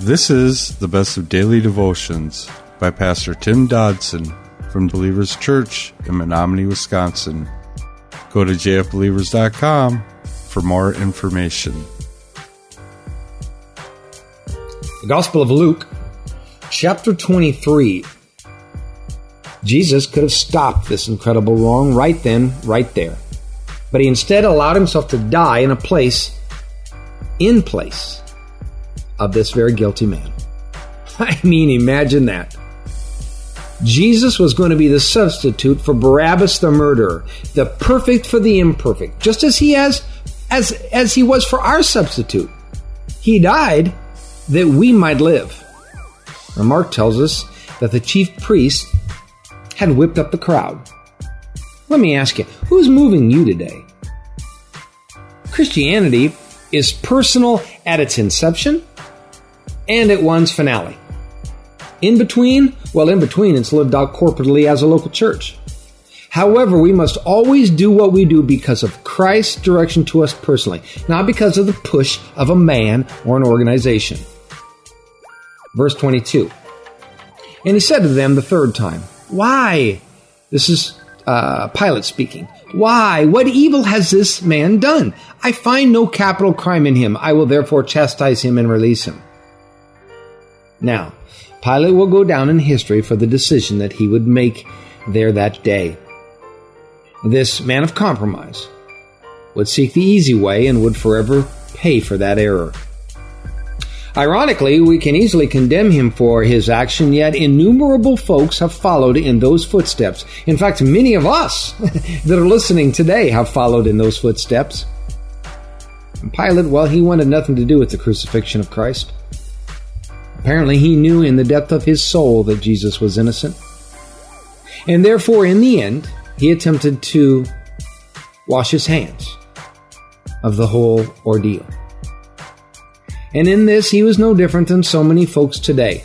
This is the Best of Daily Devotions by Pastor Tim Dodson from Believers Church in Menominee, Wisconsin. Go to jfbelievers.com for more information. The Gospel of Luke, chapter 23. Jesus could have stopped this incredible wrong right then, right there. But he instead allowed himself to die in a place, in place of this very guilty man. I mean, imagine that. Jesus was going to be the substitute for Barabbas the murderer, the perfect for the imperfect, just as he has as as he was for our substitute. He died that we might live. Now Mark tells us that the chief priest had whipped up the crowd. Let me ask you, who's moving you today? Christianity is personal at its inception and at one's finale. In between, well, in between, it's lived out corporately as a local church. However, we must always do what we do because of Christ's direction to us personally, not because of the push of a man or an organization. Verse 22. And he said to them the third time, Why? This is uh, Pilate speaking. Why? What evil has this man done? I find no capital crime in him. I will therefore chastise him and release him. Now, Pilate will go down in history for the decision that he would make there that day. This man of compromise would seek the easy way and would forever pay for that error. Ironically, we can easily condemn him for his action, yet innumerable folks have followed in those footsteps. In fact, many of us that are listening today have followed in those footsteps. And Pilate, well, he wanted nothing to do with the crucifixion of Christ. Apparently, he knew in the depth of his soul that Jesus was innocent. And therefore, in the end, he attempted to wash his hands of the whole ordeal. And in this, he was no different than so many folks today.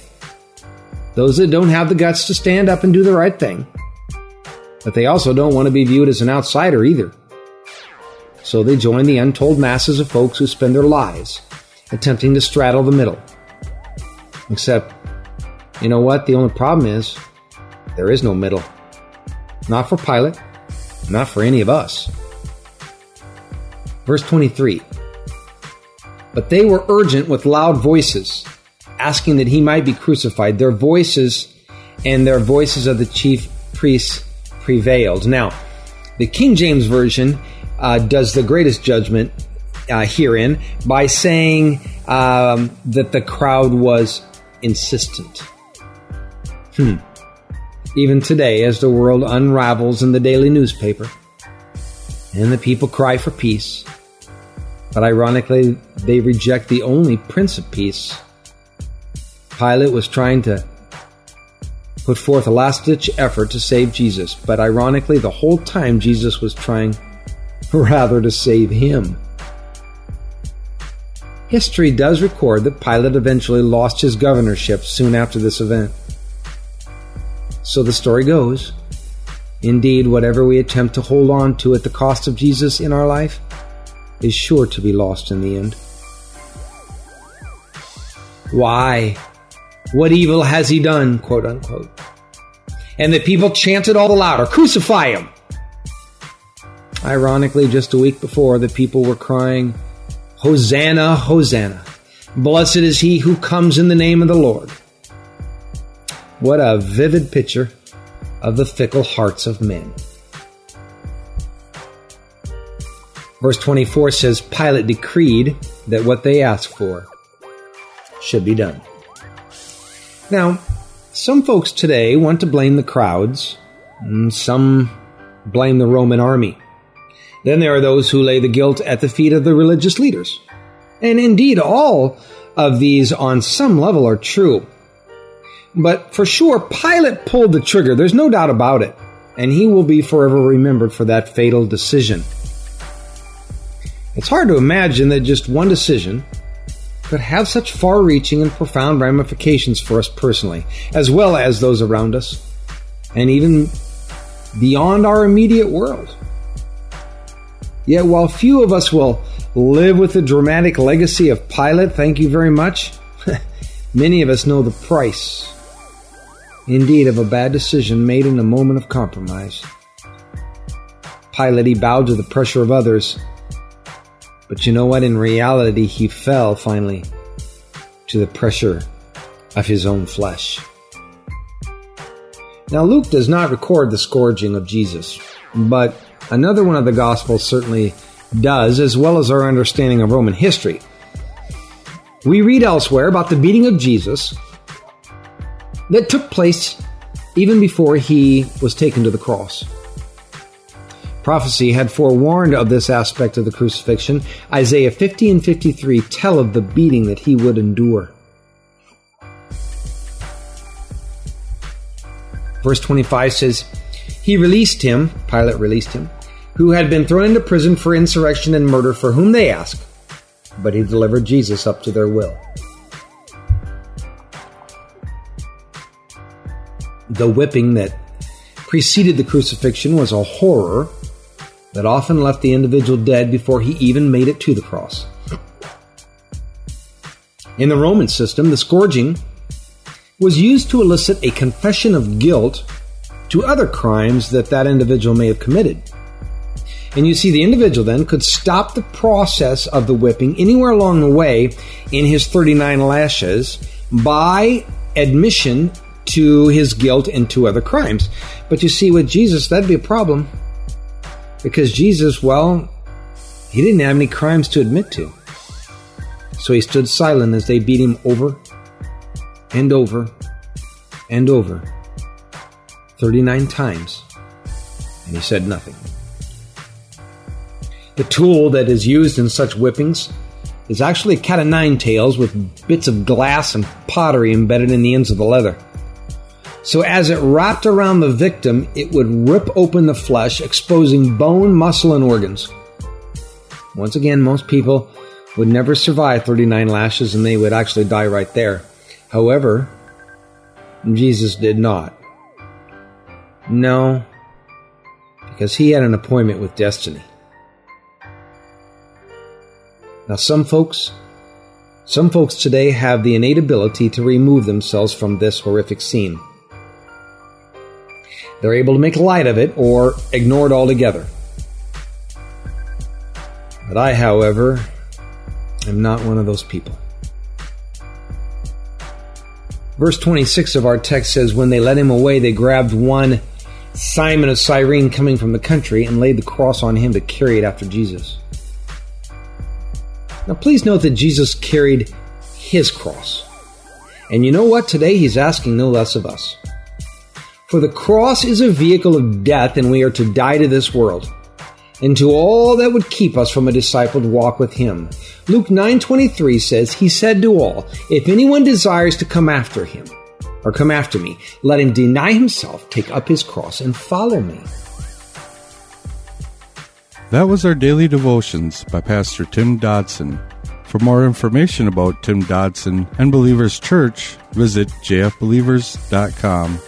Those that don't have the guts to stand up and do the right thing. But they also don't want to be viewed as an outsider either. So they join the untold masses of folks who spend their lives attempting to straddle the middle Except, you know what? The only problem is there is no middle. Not for Pilate, not for any of us. Verse 23 But they were urgent with loud voices, asking that he might be crucified. Their voices and their voices of the chief priests prevailed. Now, the King James Version uh, does the greatest judgment uh, herein by saying um, that the crowd was insistent. Hmm. Even today, as the world unravels in the daily newspaper, and the people cry for peace, but ironically, they reject the only Prince of Peace. Pilate was trying to put forth a last ditch effort to save Jesus, but ironically, the whole time Jesus was trying rather to save him. History does record that Pilate eventually lost his governorship soon after this event. So the story goes. Indeed, whatever we attempt to hold on to at the cost of Jesus in our life is sure to be lost in the end. Why? What evil has he done? quote unquote. And the people chanted all the louder, Crucify him! Ironically, just a week before, the people were crying, Hosanna, Hosanna. Blessed is he who comes in the name of the Lord. What a vivid picture of the fickle hearts of men. Verse 24 says Pilate decreed that what they asked for should be done. Now, some folks today want to blame the crowds, and some blame the Roman army. Then there are those who lay the guilt at the feet of the religious leaders. And indeed, all of these on some level are true. But for sure, Pilate pulled the trigger. There's no doubt about it. And he will be forever remembered for that fatal decision. It's hard to imagine that just one decision could have such far reaching and profound ramifications for us personally, as well as those around us, and even beyond our immediate world. Yet, while few of us will live with the dramatic legacy of Pilate, thank you very much, Many of us know the price, indeed, of a bad decision made in a moment of compromise. Pilate, he bowed to the pressure of others. But you know what? In reality, he fell finally to the pressure of his own flesh. Now, Luke does not record the scourging of Jesus, but another one of the Gospels certainly does, as well as our understanding of Roman history. We read elsewhere about the beating of Jesus that took place even before he was taken to the cross. Prophecy had forewarned of this aspect of the crucifixion. Isaiah 50 and 53 tell of the beating that he would endure. Verse 25 says, He released him, Pilate released him, who had been thrown into prison for insurrection and murder, for whom they asked, but he delivered Jesus up to their will. The whipping that preceded the crucifixion was a horror that often left the individual dead before he even made it to the cross. In the Roman system, the scourging was used to elicit a confession of guilt to other crimes that that individual may have committed. And you see, the individual then could stop the process of the whipping anywhere along the way in his 39 lashes by admission to his guilt and to other crimes. But you see, with Jesus, that'd be a problem. Because Jesus, well, he didn't have any crimes to admit to. So he stood silent as they beat him over and over and over 39 times, and he said nothing. The tool that is used in such whippings is actually a cat of nine tails with bits of glass and pottery embedded in the ends of the leather. So, as it wrapped around the victim, it would rip open the flesh, exposing bone, muscle, and organs. Once again, most people would never survive 39 lashes and they would actually die right there. However, Jesus did not. No, because he had an appointment with destiny. Now, some folks, some folks today have the innate ability to remove themselves from this horrific scene. They're able to make light of it or ignore it altogether. But I, however, am not one of those people. Verse 26 of our text says, When they led him away, they grabbed one Simon of Cyrene coming from the country and laid the cross on him to carry it after Jesus. Now, please note that Jesus carried his cross. And you know what? Today he's asking no less of us. For the cross is a vehicle of death, and we are to die to this world and to all that would keep us from a discipled walk with him. Luke 9:23 says, He said to all, If anyone desires to come after him, or come after me, let him deny himself, take up his cross, and follow me. That was our daily devotions by Pastor Tim Dodson. For more information about Tim Dodson and Believers Church, visit jfbelievers.com